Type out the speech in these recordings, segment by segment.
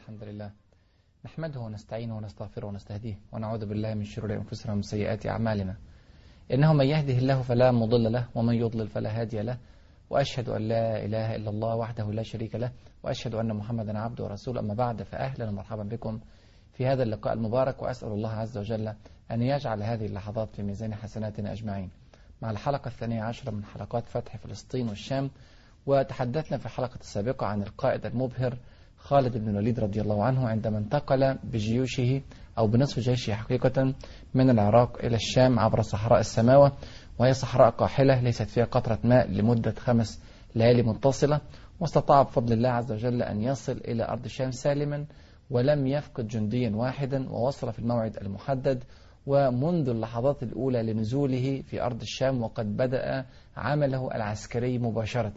الحمد لله نحمده ونستعينه ونستغفره ونستهديه ونعوذ بالله من شرور أنفسنا ومن سيئات أعمالنا. إنه من يهده الله فلا مضل له ومن يضلل فلا هادي له. وأشهد أن لا إله إلا الله وحده لا شريك له. وأشهد أن محمدا عبده ورسوله. أما بعد فأهلا ومرحبا بكم في هذا اللقاء المبارك. وأسأل الله عز وجل أن يجعل هذه اللحظات في ميزان حسناتنا أجمعين. مع الحلقة الثانية عشرة من حلقات فتح فلسطين والشام وتحدثنا في الحلقة السابقة عن القائد المبهر خالد بن الوليد رضي الله عنه عندما انتقل بجيوشه أو بنصف جيشه حقيقة من العراق إلى الشام عبر صحراء السماوة وهي صحراء قاحلة ليست فيها قطرة ماء لمدة خمس ليالي متصلة واستطاع بفضل الله عز وجل أن يصل إلى أرض الشام سالما ولم يفقد جنديا واحدا ووصل في الموعد المحدد ومنذ اللحظات الأولى لنزوله في أرض الشام وقد بدأ عمله العسكري مباشرة.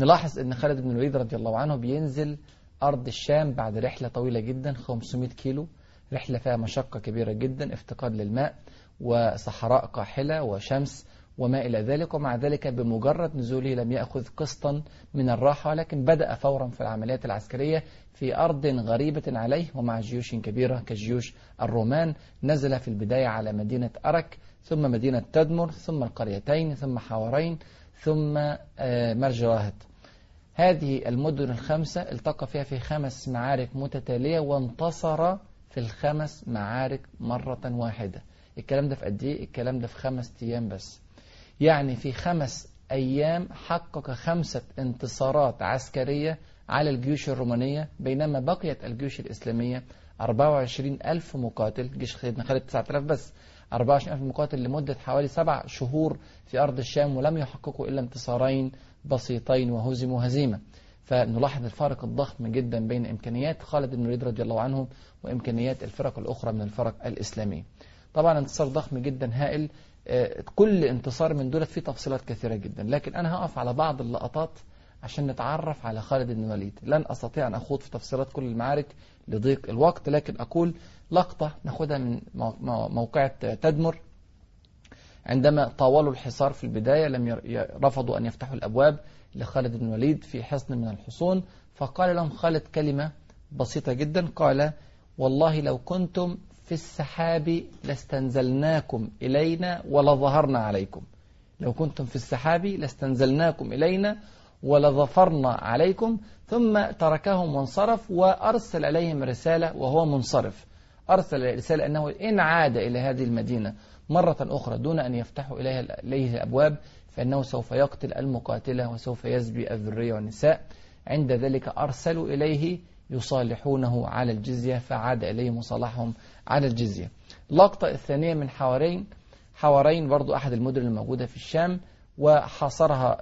نلاحظ أن خالد بن الوليد رضي الله عنه بينزل أرض الشام بعد رحلة طويلة جدا 500 كيلو. رحلة فيها مشقة كبيرة جدا افتقاد للماء وصحراء قاحلة وشمس وما إلى ذلك ومع ذلك بمجرد نزوله لم يأخذ قسطا من الراحة ولكن بدأ فورا في العمليات العسكرية في أرض غريبة عليه ومع جيوش كبيرة كجيوش الرومان. نزل في البداية على مدينة أرك ثم مدينة تدمر ثم القريتين ثم حوارين ثم مرج راهط هذه المدن الخمسة التقى فيها في خمس معارك متتالية وانتصر في الخمس معارك مرة واحدة. الكلام ده في قد إيه؟ الكلام ده في خمس أيام بس. يعني في خمس أيام حقق خمسة انتصارات عسكرية على الجيوش الرومانية بينما بقيت الجيوش الإسلامية 24 ألف مقاتل جيش خالد 9000 بس. 24 ألف مقاتل لمدة حوالي سبع شهور في أرض الشام ولم يحققوا إلا انتصارين بسيطين وهزموا هزيمة. فنلاحظ الفارق الضخم جدا بين إمكانيات خالد بن الوليد رضي الله عنه وإمكانيات الفرق الأخرى من الفرق الإسلامية. طبعا انتصار ضخم جدا هائل. كل انتصار من دولت فيه تفصيلات كثيرة جدا. لكن أنا هقف على بعض اللقطات عشان نتعرف على خالد بن الوليد. لن أستطيع أن أخوض في تفصيلات كل المعارك لضيق الوقت لكن أقول لقطة ناخدها من موقعة تدمر. عندما طاولوا الحصار في البداية لم رفضوا أن يفتحوا الأبواب لخالد بن الوليد في حصن من الحصون فقال لهم خالد كلمة بسيطة جدا قال والله لو كنتم في السحاب لاستنزلناكم إلينا ولظهرنا عليكم. لو كنتم في السحاب لاستنزلناكم إلينا ولظفرنا عليكم ثم تركهم وانصرف وأرسل إليهم رسالة وهو منصرف. أرسل رسالة أنه إن عاد إلى هذه المدينة مرة أخرى دون أن يفتحوا إليها إليه الأبواب فإنه سوف يقتل المقاتلة وسوف يزبي الذرية والنساء. عند ذلك أرسلوا إليه يصالحونه على الجزية فعاد إليه مصالحهم على الجزية. اللقطة الثانية من حوارين حوارين برضو أحد المدن الموجودة في الشام وحاصرها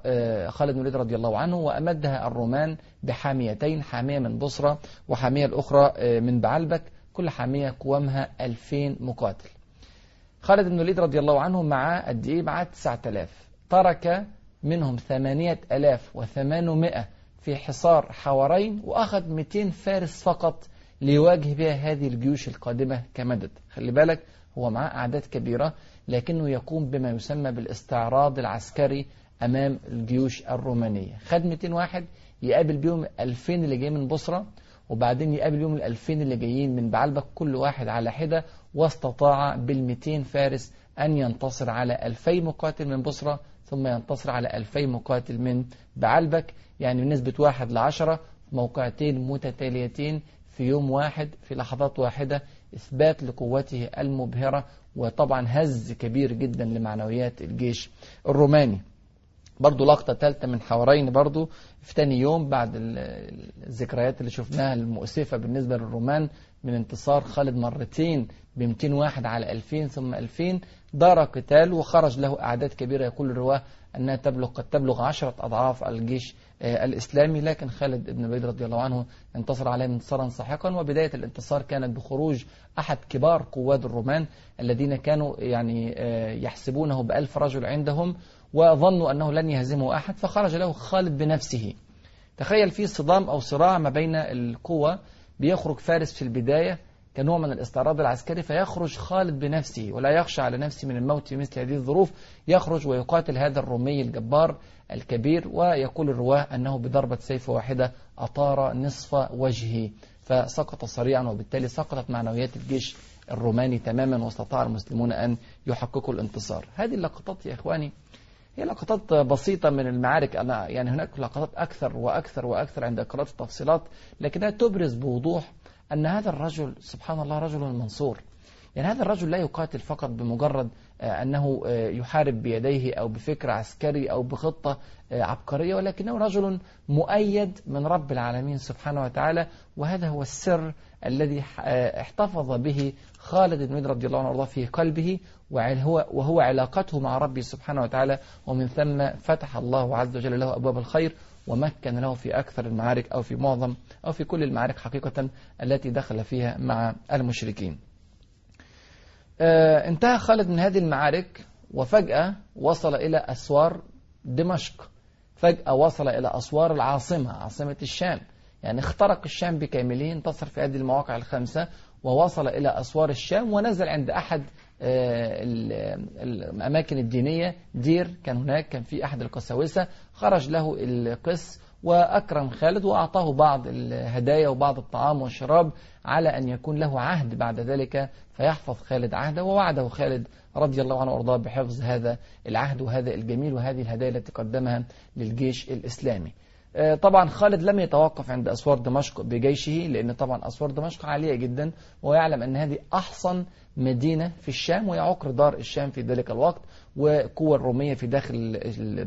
خالد بن الوليد رضي الله عنه وأمدها الرومان بحاميتين حامية من بصرة وحامية الأخرى من بعلبك كل حامية قوامها 2000 مقاتل. خالد بن الوليد رضي الله عنه معاه قد إيه؟ معاه 9000 ترك منهم 8800 في حصار حوارين وأخذ 200 فارس فقط ليواجه بها هذه الجيوش القادمة كمدد. خلي بالك هو معاه أعداد كبيرة. لكنه يقوم بما يسمى بالاستعراض العسكري أمام الجيوش الرومانية. خد 200 واحد يقابل بيهم 2000 اللي جايين من بصرة وبعدين يقابل بيهم ال 2000 اللي جايين من بعلبك كل واحد على حدة واستطاع بال 200 فارس أن ينتصر على 2000 مقاتل من بصرة ثم ينتصر على 2000 مقاتل من بعلبك. يعني بنسبة واحد لعشرة موقعتين متتاليتين في يوم واحد في لحظات واحدة إثبات لقوته المبهرة وطبعا هز كبير جدا لمعنويات الجيش الروماني. برضو لقطة ثالثة من حوارين برضو في تاني يوم بعد الذكريات اللي شفناها المؤسفة بالنسبة للرومان من انتصار خالد مرتين ب 200 واحد على 2000 ثم 2000 دار قتال وخرج له أعداد كبيرة. يقول الرواة أنها تبلغ قد تبلغ عشرة أضعاف الجيش الإسلامي لكن خالد بن الوليد رضي الله عنه انتصر عليه انتصارا ساحقا. وبداية الانتصار كانت بخروج أحد كبار قواد الرومان الذين كانوا يعني يحسبونه بألف رجل عندهم وظنوا أنه لن يهزمه أحد فخرج له خالد بنفسه. تخيل في صدام أو صراع ما بين القوى بيخرج فارس في البداية كنوع من الاستعراض العسكري فيخرج خالد بنفسه ولا يخشى على نفسه من الموت في مثل هذه الظروف. يخرج ويقاتل هذا الرومي الجبار الكبير ويقول الرواة أنه بضربة سيف واحدة أطار نصف وجهه فسقط سريعا وبالتالي سقطت معنويات الجيش الروماني تماما واستطاع المسلمون أن يحققوا الانتصار. هذه اللقطات يا إخواني هي لقطات بسيطة من المعارك. أنا يعني هناك لقطات أكثر وأكثر وأكثر عند قراءة التفصيلات لكنها تبرز بوضوح أن هذا الرجل سبحان الله رجل منصور. يعني هذا الرجل لا يقاتل فقط بمجرد أنه يحارب بيديه أو بفكر عسكري أو بخطة عبقرية ولكنه رجل مؤيد من رب العالمين سبحانه وتعالى وهذا هو السر الذي احتفظ به خالد بن رضي الله عنه وارضاه في قلبه وهو, وهو علاقته مع ربه سبحانه وتعالى ومن ثم فتح الله عز وجل له أبواب الخير ومكن له في أكثر المعارك أو في معظم أو في كل المعارك حقيقة التي دخل فيها مع المشركين. آه انتهى خالد من هذه المعارك وفجأة وصل إلى أسوار دمشق. فجأة وصل إلى أسوار العاصمة عاصمة الشام. يعني اخترق الشام بكامله انتصر في هذه المواقع الخمسة ووصل إلى أسوار الشام ونزل عند أحد الأماكن الدينية دير كان هناك كان في أحد القساوسة خرج له القس وأكرم خالد وأعطاه بعض الهدايا وبعض الطعام والشراب على أن يكون له عهد بعد ذلك فيحفظ خالد عهده ووعده خالد رضي الله عنه وأرضاه بحفظ هذا العهد وهذا الجميل وهذه الهدايا التي قدمها للجيش الإسلامي. طبعا خالد لم يتوقف عند أسوار دمشق بجيشه لأن طبعا أسوار دمشق عالية جدا ويعلم أن هذه أحصن مدينة في الشام وهي عقر دار الشام في ذلك الوقت وقوة الرومية في داخل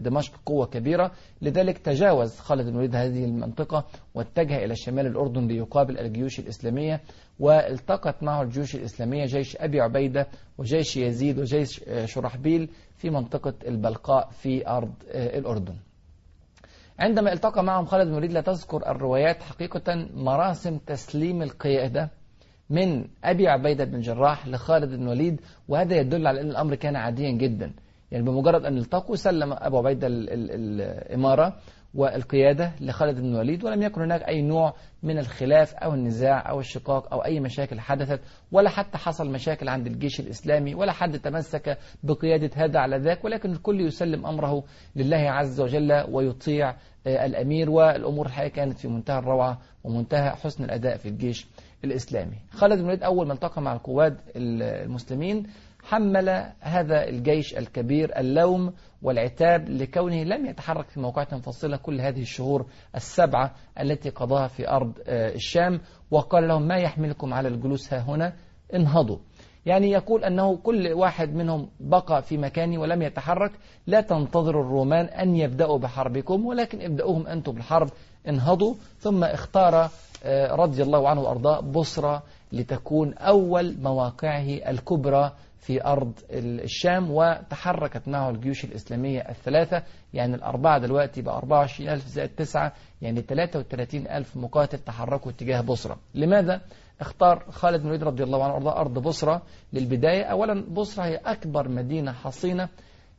دمشق قوة كبيرة. لذلك تجاوز خالد بن الوليد هذه المنطقة واتجه إلى شمال الأردن ليقابل الجيوش الإسلامية والتقت معه الجيوش الإسلامية جيش أبي عبيدة وجيش يزيد وجيش شرحبيل في منطقة البلقاء في أرض الأردن. عندما التقى معهم خالد بن الوليد لا تذكر الروايات حقيقة مراسم تسليم القيادة من أبي عبيدة بن جراح لخالد بن الوليد وهذا يدل على أن الأمر كان عاديا جدا. يعني بمجرد أن التقوا سلم أبو عبيدة الإمارة والقيادة لخالد بن الوليد ولم يكن هناك أي نوع من الخلاف أو النزاع أو الشقاق أو أي مشاكل حدثت ولا حتى حصل مشاكل عند الجيش الإسلامي ولا حد تمسك بقيادة هذا على ذاك ولكن الكل يسلم أمره لله عز وجل ويطيع الأمير والأمور الحقيقة كانت في منتهى الروعة ومنتهى حسن الأداء في الجيش الإسلامي. خالد بن الوليد أول ما التقى مع القواد المسلمين حمل هذا الجيش الكبير اللوم والعتاب لكونه لم يتحرك في موقعة منفصلة كل هذه الشهور السبعة التي قضاها في أرض الشام وقال لهم ما يحملكم على الجلوس ها هنا؟ انهضوا. يعني يقول أنه كل واحد منهم بقى في مكانه ولم يتحرك لا تنتظروا الرومان أن يبدأوا بحربكم ولكن ابدأوهم أنتم بالحرب انهضوا. ثم اختار رضي الله عنه وأرضاه بصرة لتكون أول مواقعه الكبرى في أرض الشام وتحركت معه الجيوش الإسلامية الثلاثة. يعني الأربعة دلوقتي بقى 24 ألف زائد تسعة يعني 33 ألف مقاتل تحركوا اتجاه بصرة. لماذا؟ اختار خالد بن الوليد رضي الله عنه وارضاه أرض بصرة للبداية. أولا بصرة هي أكبر مدينة حصينة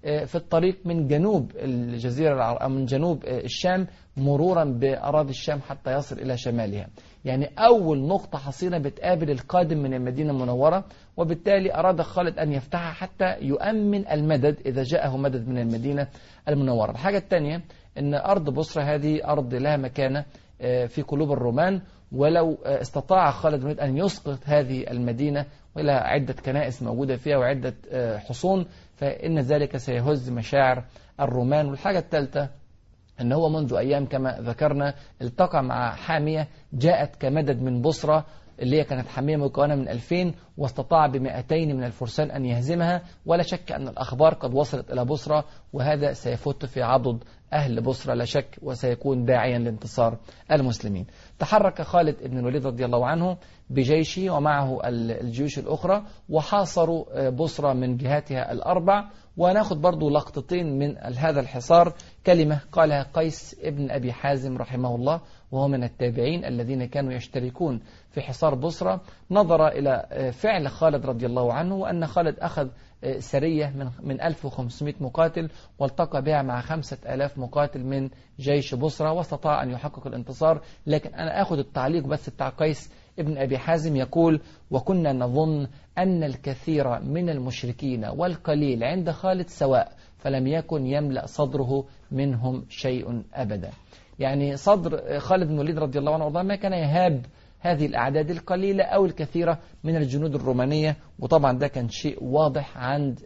في الطريق من جنوب الجزيرة أو من جنوب الشام مرورا بأراضي الشام حتى يصل إلى شمالها. يعني أول نقطة حصينة بتقابل القادم من المدينة المنورة. وبالتالي أراد خالد أن يفتحها حتى يؤمن المدد إذا جاءه مدد من المدينة المنورة. الحاجة الثانية أن أرض بصرة هذه أرض لها مكانة في قلوب الرومان. ولو استطاع خالد بن أن يسقط هذه المدينة ولها عدة كنائس موجودة فيها وعدة حصون فإن ذلك سيهز مشاعر الرومان. والحاجة الثالثة أن هو منذ أيام كما ذكرنا التقى مع حامية جاءت كمدد من بصرة اللي هي كانت حامية مكونة من 2000 واستطاع ب 200 من الفرسان أن يهزمها ولا شك أن الأخبار قد وصلت إلى بصرة وهذا سيفت في عضد أهل بصرة لا شك وسيكون داعيا لانتصار المسلمين. تحرك خالد بن الوليد رضي الله عنه بجيشه ومعه الجيوش الأخرى وحاصروا بصرة من جهاتها الأربع. وناخد برضو لقطتين من هذا الحصار. كلمة قالها قيس ابن أبي حازم رحمه الله وهو من التابعين الذين كانوا يشتركون في حصار بصرة نظر إلى فعل خالد رضي الله عنه وأن خالد أخذ سرية من من 1500 مقاتل والتقى بها مع 5000 مقاتل من جيش بصرة واستطاع أن يحقق الانتصار. لكن أنا أخذ التعليق بس بتاع قيس ابن أبي حازم يقول وكنا نظن أن الكثير من المشركين والقليل عند خالد سواء فلم يكن يملأ صدره منهم شيء أبدا. يعني صدر خالد بن الوليد رضي الله عنه وارضاه ما كان يهاب هذه الأعداد القليلة أو الكثيرة من الجنود الرومانية. وطبعا ده كان شيء واضح عند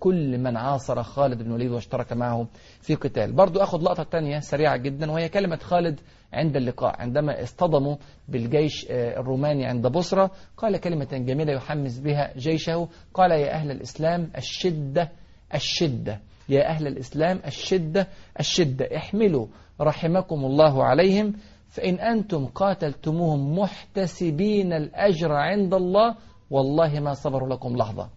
كل من عاصر خالد بن الوليد واشترك معه في قتال برضو أخذ لقطة تانية سريعة جدا وهي كلمة خالد عند اللقاء. عندما اصطدموا بالجيش الروماني عند بصرة قال كلمة جميلة يحمس بها جيشه. قال يا أهل الإسلام الشدة الشدة يا أهل الإسلام الشدة الشدة احملوا رحمكم الله عليهم فإن أنتم قاتلتموهم محتسبين الأجر عند الله والله ما صبروا لكم لحظة.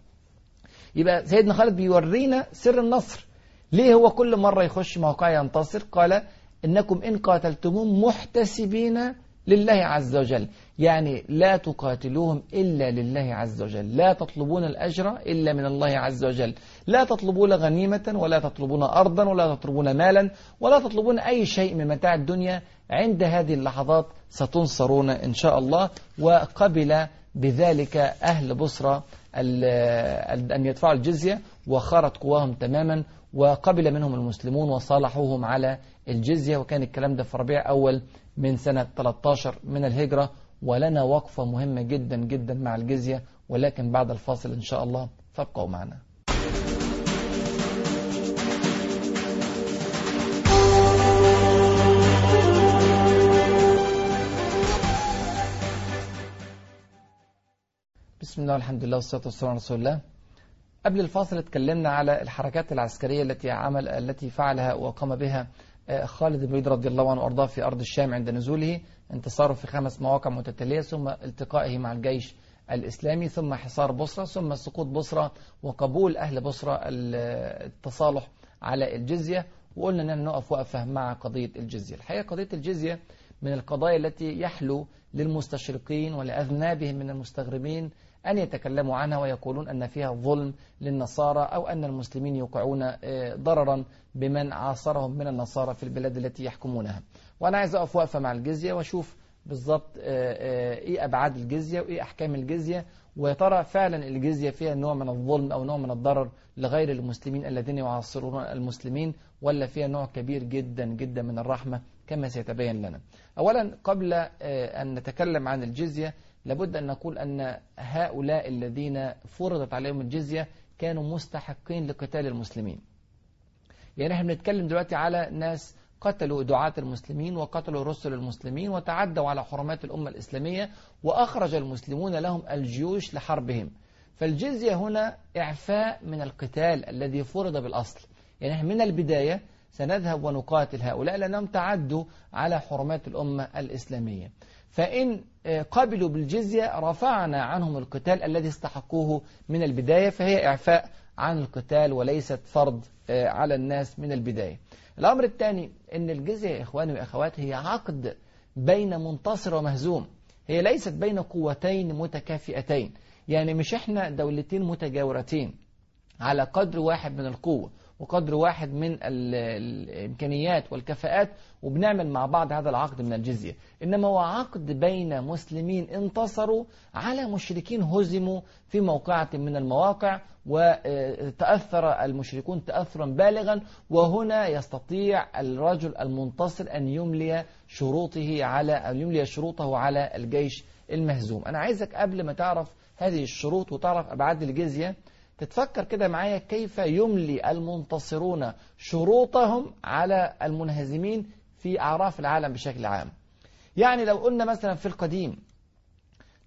يبقى سيدنا خالد بيورينا سر النصر. ليه هو كل مرة يخش موقع ينتصر؟ قال إنكم إن قاتلتموهم محتسبين لله عز وجل. يعني لا تقاتلوهم إلا لله عز وجل. لا تطلبون الأجر إلا من الله عز وجل. لا تطلبون غنيمة ولا تطلبون أرضا ولا تطلبون مالا ولا تطلبون أي شيء من متاع الدنيا. عند هذه اللحظات ستنصرون إن شاء الله. وقبل بذلك أهل بصرة أن يدفعوا الجزية وخارت قواهم تماما. وقبل منهم المسلمون وصالحوهم على الجزية. وكان الكلام ده في ربيع أول من سنة 13 من الهجرة. ولنا وقفة مهمة جدا جدا مع الجزية. ولكن بعد الفاصل إن شاء الله فابقوا معنا. بسم الله والحمد لله والصلاة والسلام على رسول الله قبل الفاصل اتكلمنا على الحركات العسكرية التي عمل التي فعلها وقام بها خالد بن الوليد رضي الله عنه وأرضاه في أرض الشام عند نزوله انتصاره في خمس مواقع متتالية ثم التقائه مع الجيش الإسلامي ثم حصار بصرة ثم سقوط بصرة وقبول أهل بصرة التصالح على الجزية وقلنا إننا نقف وقفة مع قضية الجزية. الحقيقة قضية الجزية من القضايا التي يحلو للمستشرقين ولأذنابهم من المستغربين أن يتكلموا عنها ويقولون أن فيها ظلم للنصارى أو أن المسلمين يوقعون ضررا بمن عاصرهم من النصارى في البلاد التي يحكمونها. وأنا عايز أقف وقفة مع الجزية وأشوف بالضبط إيه أبعاد الجزية وإيه أحكام الجزية. ويا ترى فعلا الجزية فيها نوع من الظلم أو نوع من الضرر لغير المسلمين الذين يعاصرون المسلمين ولا فيها نوع كبير جدا جدا من الرحمة كما سيتبين لنا. أولا قبل أن نتكلم عن الجزية لابد أن نقول أن هؤلاء الذين فرضت عليهم الجزية كانوا مستحقين لقتال المسلمين. يعني إحنا بنتكلم دلوقتي على ناس قتلوا دعاة المسلمين وقتلوا رسل المسلمين وتعدوا على حرمات الأمة الإسلامية وأخرج المسلمون لهم الجيوش لحربهم. فالجزية هنا إعفاء من القتال الذي فرض بالأصل. يعني من البداية سنذهب ونقاتل هؤلاء لأنهم تعدوا على حرمات الأمة الإسلامية. فإن قبلوا بالجزية رفعنا عنهم القتال الذي استحقوه من البداية فهي إعفاء عن القتال وليست فرض على الناس من البداية. الأمر الثاني أن الجزية يا إخواني وأخوات هي عقد بين منتصر ومهزوم. هي ليست بين قوتين متكافئتين. يعني مش إحنا دولتين متجاورتين. على قدر واحد من القوة. وقدر واحد من الإمكانيات والكفاءات وبنعمل مع بعض هذا العقد من الجزية. إنما هو عقد بين مسلمين انتصروا على مشركين هزموا في موقعة من المواقع وتأثر المشركون تأثرا بالغا وهنا يستطيع الرجل المنتصر أن يملي شروطه على أو يملي شروطه على الجيش المهزوم. أنا عايزك قبل ما تعرف هذه الشروط وتعرف أبعاد الجزية تتفكر كده معايا كيف يملي المنتصرون شروطهم على المنهزمين في أعراف العالم بشكل عام. يعني لو قلنا مثلا في القديم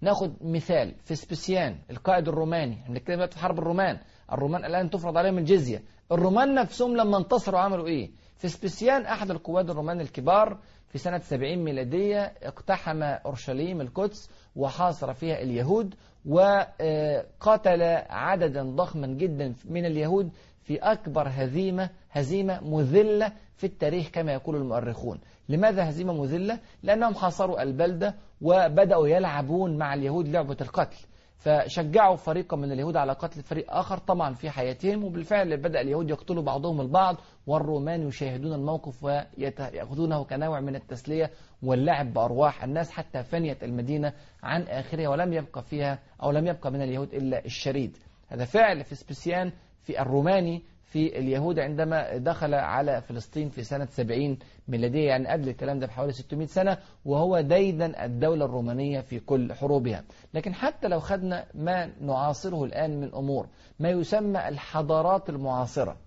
ناخد مثال في سبيسيان القائد الروماني بنتكلم في حرب الرومان الرومان الآن تفرض عليهم الجزية. الرومان نفسهم لما انتصروا عملوا إيه؟ في سبيسيان أحد القواد الرومان الكبار في سنة 70 ميلادية اقتحم أورشليم القدس وحاصر فيها اليهود وقتل عددا ضخما جدا من اليهود في أكبر هزيمة هزيمة مذلة في التاريخ كما يقول المؤرخون لماذا هزيمة مذلة؟ لأنهم حاصروا البلدة وبدأوا يلعبون مع اليهود لعبة القتل فشجعوا فريقا من اليهود على قتل فريق آخر طبعا في حياتهم وبالفعل بدأ اليهود يقتلوا بعضهم البعض والرومان يشاهدون الموقف ويأخذونه كنوع من التسلية واللعب بأرواح الناس حتى فنيت المدينة عن آخرها ولم يبقى فيها أو لم يبقى من اليهود إلا الشريد. هذا فعل في سبيسيان في الروماني في اليهود عندما دخل على فلسطين في سنة 70 ميلادية يعني قبل الكلام ده بحوالي 600 سنة وهو ديدا الدولة الرومانية في كل حروبها لكن حتى لو خدنا ما نعاصره الآن من أمور ما يسمى الحضارات المعاصرة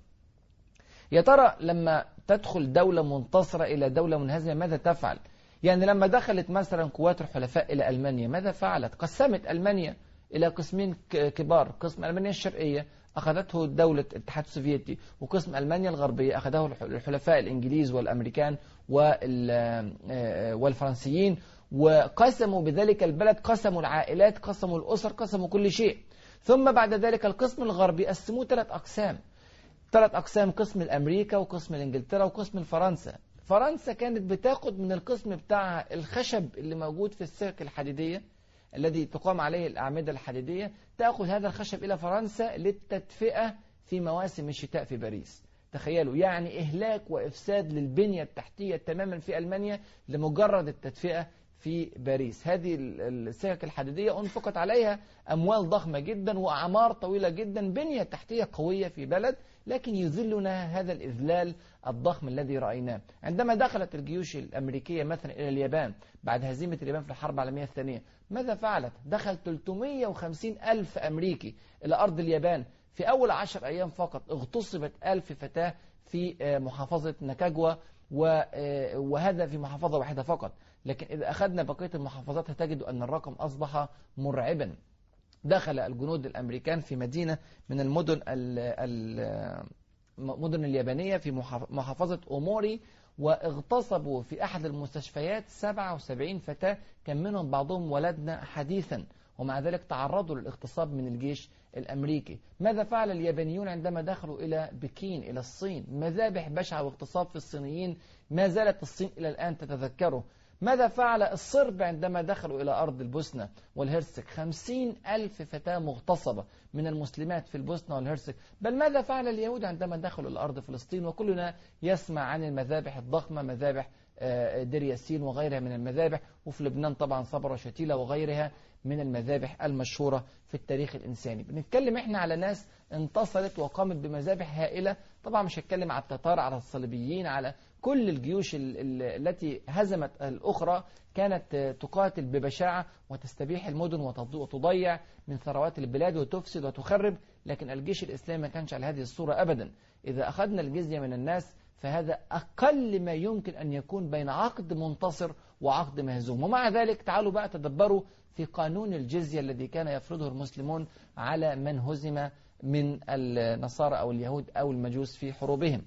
يا ترى لما تدخل دولة منتصرة إلى دولة منهزمة ماذا تفعل؟ يعني لما دخلت مثلا قوات الحلفاء إلى ألمانيا ماذا فعلت؟ قسمت ألمانيا إلى قسمين كبار. قسم ألمانيا الشرقية أخذته دولة الاتحاد السوفيتي وقسم ألمانيا الغربية أخذه الحلفاء الإنجليز والأمريكان والفرنسيين. وقسموا بذلك البلد قسموا العائلات قسموا الأسر قسموا كل شيء. ثم بعد ذلك القسم الغربي قسموه ثلاث أقسام. ثلاث أقسام قسم الأمريكا وقسم الإنجلترا وقسم الفرنسا. فرنسا كانت بتاخد من القسم بتاعها الخشب اللي موجود في السكك الحديدية. الذي تقام عليه الأعمدة الحديدية تأخذ هذا الخشب إلى فرنسا للتدفئة في مواسم الشتاء في باريس. تخيلوا يعني إهلاك وإفساد للبنية التحتية تماما في ألمانيا لمجرد التدفئة في باريس. هذه السكك الحديدية أنفقت عليها أموال ضخمة جدا وأعمار طويلة جدا بنية تحتية قوية في بلد لكن يذلنا هذا الإذلال الضخم الذي رأيناه. عندما دخلت الجيوش الأمريكية مثلا إلى اليابان بعد هزيمة اليابان في الحرب العالمية الثانية ماذا فعلت؟ دخل 350 ألف أمريكي إلى أرض اليابان في أول عشر أيام فقط. اغتصبت ألف فتاة في محافظة نكاجوا وهذا في محافظة واحدة فقط. لكن إذا أخذنا بقية المحافظات هتجد أن الرقم أصبح مرعبا. دخل الجنود الأمريكان في مدينة من المدن المدن اليابانية في محافظة أوموري واغتصبوا في أحد المستشفيات 77 فتاة كان منهم بعضهم ولدنا حديثا ومع ذلك تعرضوا للاغتصاب من الجيش الأمريكي. ماذا فعل اليابانيون عندما دخلوا إلى بكين إلى الصين؟ مذابح بشعة واغتصاب في الصينيين ما زالت الصين إلى الآن تتذكره. ماذا فعل الصرب عندما دخلوا إلى أرض البوسنة والهرسك؟ خمسين ألف فتاة مغتصبة من المسلمات في البوسنة والهرسك. بل ماذا فعل اليهود عندما دخلوا إلى أرض فلسطين؟ وكلنا يسمع عن المذابح الضخمة مذابح دير ياسين وغيرها من المذابح. وفي لبنان طبعا صبر وشتيلة وغيرها من المذابح المشهورة في التاريخ الإنساني. بنتكلم إحنا على ناس انتصرت وقامت بمذابح هائلة. طبعا مش هتكلم على التتار على الصليبيين على كل الجيوش التي هزمت الأخرى كانت تقاتل ببشاعة وتستبيح المدن وتضيع من ثروات البلاد وتفسد وتخرب لكن الجيش الإسلامي ما كانش على هذه الصورة أبدا. إذا أخذنا الجزية من الناس فهذا أقل ما يمكن أن يكون بين عقد منتصر وعقد مهزوم. ومع ذلك تعالوا بقى تدبروا في قانون الجزية الذي كان يفرضه المسلمون على من هزم من النصارى أو اليهود أو المجوس في حروبهم.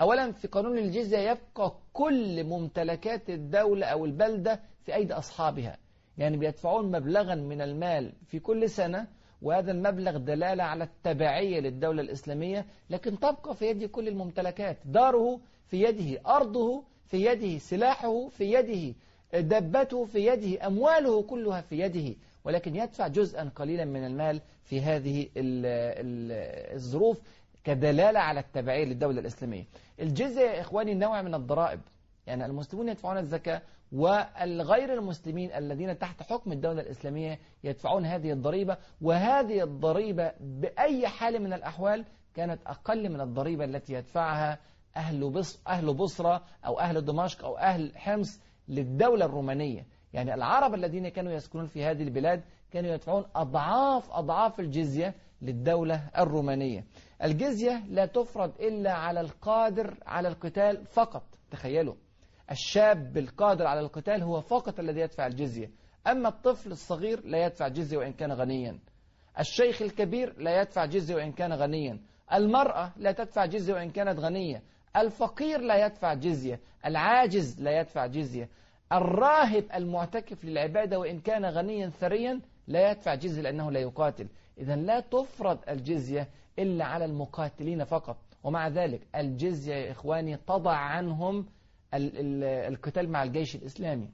أولا في قانون الجزية يبقى كل ممتلكات الدولة أو البلدة في أيدي أصحابها. يعني بيدفعون مبلغا من المال في كل سنة وهذا المبلغ دلالة على التبعية للدولة الإسلامية لكن تبقى في يد كل الممتلكات. داره في يده أرضه في يده سلاحه في يده دبته في يده أمواله كلها في يده. ولكن يدفع جزءا قليلا من المال في هذه الظروف كدلالة على التبعية للدولة الإسلامية. الجزية يا إخواني نوع من الضرائب. يعني المسلمون يدفعون الزكاة والغير المسلمين الذين تحت حكم الدولة الإسلامية يدفعون هذه الضريبة. وهذه الضريبة بأي حال من الأحوال كانت أقل من الضريبة التي يدفعها أهل, أهل بصرة أو أهل دمشق أو أهل حمص للدولة الرومانية. يعني العرب الذين كانوا يسكنون في هذه البلاد كانوا يدفعون أضعاف أضعاف الجزية للدولة الرومانية. الجزية لا تفرض إلا على القادر على القتال فقط. تخيلوا. الشاب القادر على القتال هو فقط الذي يدفع الجزية. أما الطفل الصغير لا يدفع جزية وإن كان غنيا. الشيخ الكبير لا يدفع جزية وإن كان غنيا. المرأة لا تدفع جزية وإن كانت غنية. الفقير لا يدفع جزية العاجز لا يدفع جزية الراهب المعتكف للعبادة وإن كان غنيا ثريا لا يدفع جزية لأنه لا يقاتل. إذا لا تفرض الجزية إلا على المقاتلين فقط. ومع ذلك الجزية يا إخواني تضع عنهم القتال مع الجيش الإسلامي.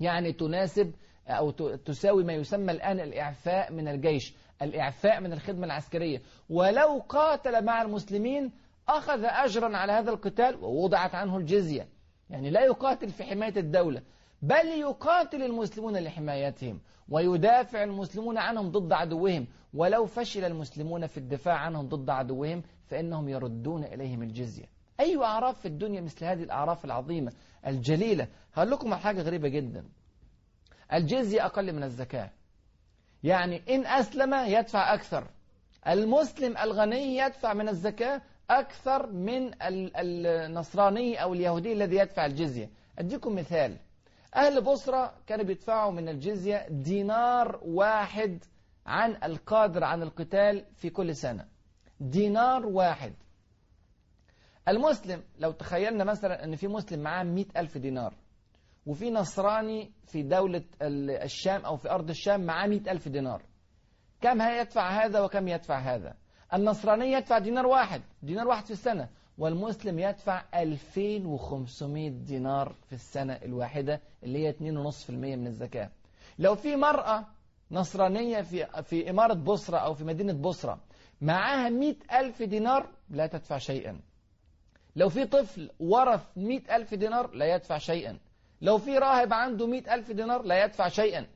يعني تناسب أو تساوي ما يسمى الآن الإعفاء من الجيش الإعفاء من الخدمة العسكرية. ولو قاتل مع المسلمين أخذ أجرا على هذا القتال ووضعت عنه الجزية. يعني لا يقاتل في حماية الدولة. بل يقاتل المسلمون لحمايتهم ويدافع المسلمون عنهم ضد عدوهم. ولو فشل المسلمون في الدفاع عنهم ضد عدوهم فإنهم يردون إليهم الجزية. أي أعراف في الدنيا مثل هذه الأعراف العظيمة الجليلة؟ هقول لكم حاجة غريبة جدا. الجزية أقل من الزكاة. يعني إن أسلم يدفع أكثر. المسلم الغني يدفع من الزكاة أكثر من النصراني أو اليهودي الذي يدفع الجزية. أديكم مثال. أهل بصرة كانوا بيدفعوا من الجزية دينار واحد عن القادر عن القتال في كل سنة. دينار واحد. المسلم لو تخيلنا مثلا أن في مسلم معاه مئة ألف دينار وفي نصراني في دولة الشام أو في أرض الشام معاه مئة ألف دينار كم هيدفع هذا وكم يدفع هذا؟ النصراني يدفع دينار واحد. دينار واحد في السنة. والمسلم يدفع 2500 دينار في السنة الواحدة اللي هي 2.5% من الزكاة. لو في مرأة نصرانية في في إمارة بصرة أو في مدينة بصرة معاها 100 ألف دينار لا تدفع شيئا. لو في طفل ورث 100 ألف دينار لا يدفع شيئا. لو في راهب عنده 100 ألف دينار لا يدفع شيئا.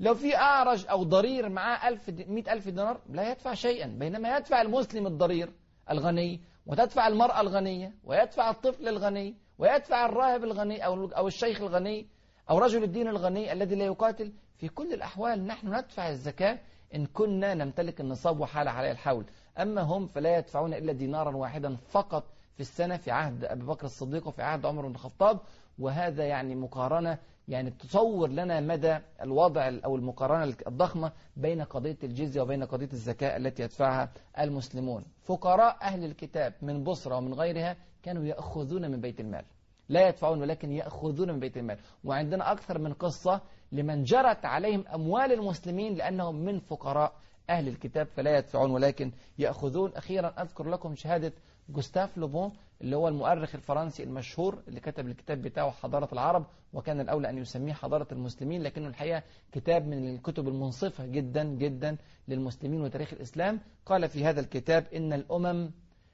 لو في أعرج أو ضرير معاه 1000 100 ألف دينار لا يدفع شيئا. بينما يدفع المسلم الضرير الغني وتدفع المرأة الغنية ويدفع الطفل الغني ويدفع الراهب الغني أو أو الشيخ الغني أو رجل الدين الغني الذي لا يقاتل. في كل الأحوال نحن ندفع الزكاة إن كنا نمتلك النصاب وحال عليه الحول. أما هم فلا يدفعون إلا دينارا واحدا فقط في السنة في عهد أبي بكر الصديق وفي عهد عمر بن الخطاب وهذا يعني مقارنة يعني تصور لنا مدى الوضع أو المقارنة الضخمة بين قضية الجزية وبين قضية الزكاة التي يدفعها المسلمون. فقراء أهل الكتاب من بصرة ومن غيرها كانوا يأخذون من بيت المال. لا يدفعون ولكن يأخذون من بيت المال. وعندنا أكثر من قصة لمن جرت عليهم أموال المسلمين لأنهم من فقراء أهل الكتاب فلا يدفعون ولكن يأخذون. أخيرا أذكر لكم شهادة جوستاف لوبون اللي هو المؤرخ الفرنسي المشهور اللي كتب الكتاب بتاعه حضارة العرب وكان الأولى أن يسميه حضارة المسلمين لكنه الحقيقة كتاب من الكتب المنصفة جدا جدا للمسلمين وتاريخ الإسلام. قال في هذا الكتاب إن الأمم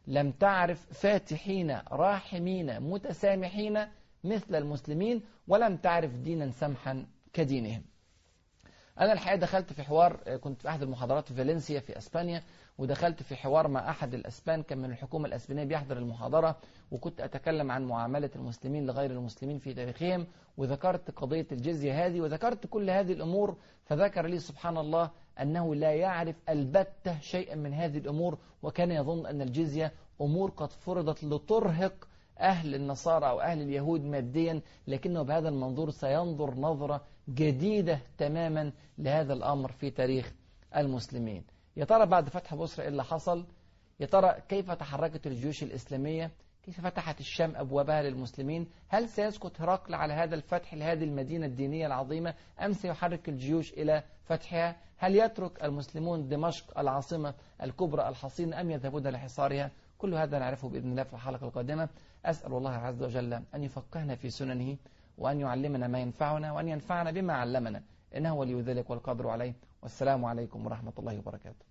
لم تعرف فاتحين راحمين متسامحين مثل المسلمين ولم تعرف دينا سمحا كدينهم. أنا الحقيقة دخلت في حوار كنت في أحد المحاضرات في فالنسيا في أسبانيا ودخلت في حوار مع أحد الأسبان كان من الحكومة الأسبانية بيحضر المحاضرة وكنت أتكلم عن معاملة المسلمين لغير المسلمين في تاريخهم وذكرت قضية الجزية هذه وذكرت كل هذه الأمور فذكر لي سبحان الله أنه لا يعرف البتة شيئا من هذه الأمور وكان يظن أن الجزية أمور قد فرضت لترهق أهل النصارى أو أهل اليهود ماديا لكنه بهذا المنظور سينظر نظرة جديدة تماما لهذا الأمر في تاريخ المسلمين. يا ترى بعد فتح بصرة إيه اللي حصل؟ يا ترى كيف تحركت الجيوش الإسلامية؟ كيف فتحت الشام أبوابها للمسلمين؟ هل سيسقط هرقل على هذا الفتح لهذه المدينة الدينية العظيمة أم سيحرك الجيوش إلى فتحها؟ هل يترك المسلمون دمشق العاصمة الكبرى الحصينة أم يذهبون لحصارها؟ كل هذا نعرفه بإذن الله في الحلقة القادمة. أسأل الله عز وجل أن يفقهنا في سننه وأن يعلمنا ما ينفعنا وأن ينفعنا بما علمنا. إنه ولي ذلك والقدر عليه. والسلام عليكم ورحمة الله وبركاته.